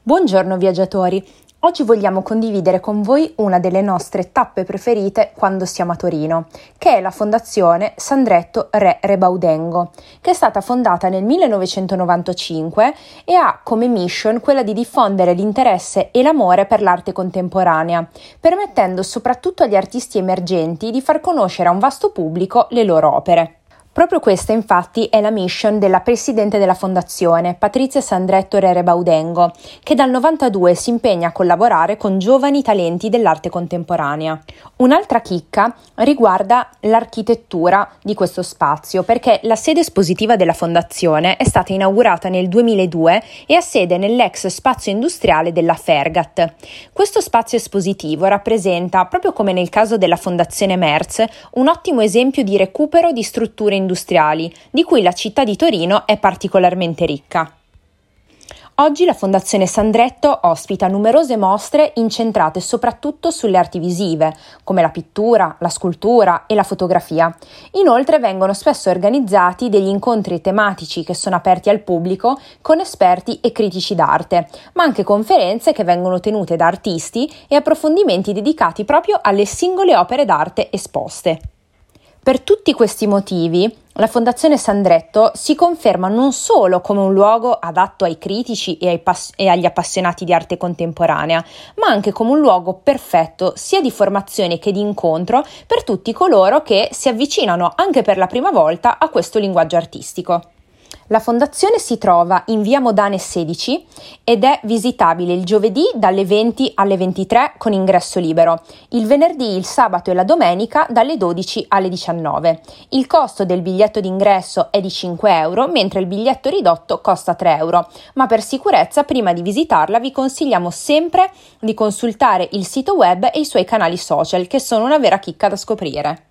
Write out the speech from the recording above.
Buongiorno viaggiatori! Oggi vogliamo condividere con voi una delle nostre tappe preferite quando siamo a Torino, che è la Fondazione Sandretto Re Rebaudengo, che è stata fondata nel 1995 e ha come mission quella di diffondere l'interesse e l'amore per l'arte contemporanea, permettendo soprattutto agli artisti emergenti di far conoscere a un vasto pubblico le loro opere. Proprio questa infatti è la mission della presidente della fondazione, Patrizia Sandretto Rere Baudengo, che dal 92 si impegna a collaborare con giovani talenti dell'arte contemporanea. Un'altra chicca riguarda l'architettura di questo spazio, perché la sede espositiva della fondazione è stata inaugurata nel 2002 e ha sede nell'ex spazio industriale della Fergat. Questo spazio espositivo rappresenta, proprio come nel caso della fondazione Merz, un ottimo esempio di recupero di strutture industriali di cui la città di Torino è particolarmente ricca. Oggi la Fondazione Sandretto ospita numerose mostre incentrate soprattutto sulle arti visive, come la pittura, la scultura e la fotografia. Inoltre vengono spesso organizzati degli incontri tematici che sono aperti al pubblico con esperti e critici d'arte, ma anche conferenze che vengono tenute da artisti e approfondimenti dedicati proprio alle singole opere d'arte esposte. Per tutti questi motivi, la Fondazione Sandretto si conferma non solo come un luogo adatto ai critici e, ai pass- e, agli appassionati di arte contemporanea, ma anche come un luogo perfetto sia di formazione che di incontro per tutti coloro che si avvicinano anche per la prima volta a questo linguaggio artistico. La fondazione si trova in via Modane 16 ed è visitabile il giovedì dalle 20 alle 23 con ingresso libero, il venerdì, il sabato e la domenica dalle 12 alle 19. Il costo del biglietto d'ingresso è di 5 euro, mentre il biglietto ridotto costa 3 euro, ma per sicurezza prima di visitarla vi consigliamo sempre di consultare il sito web e i suoi canali social, che sono una vera chicca da scoprire.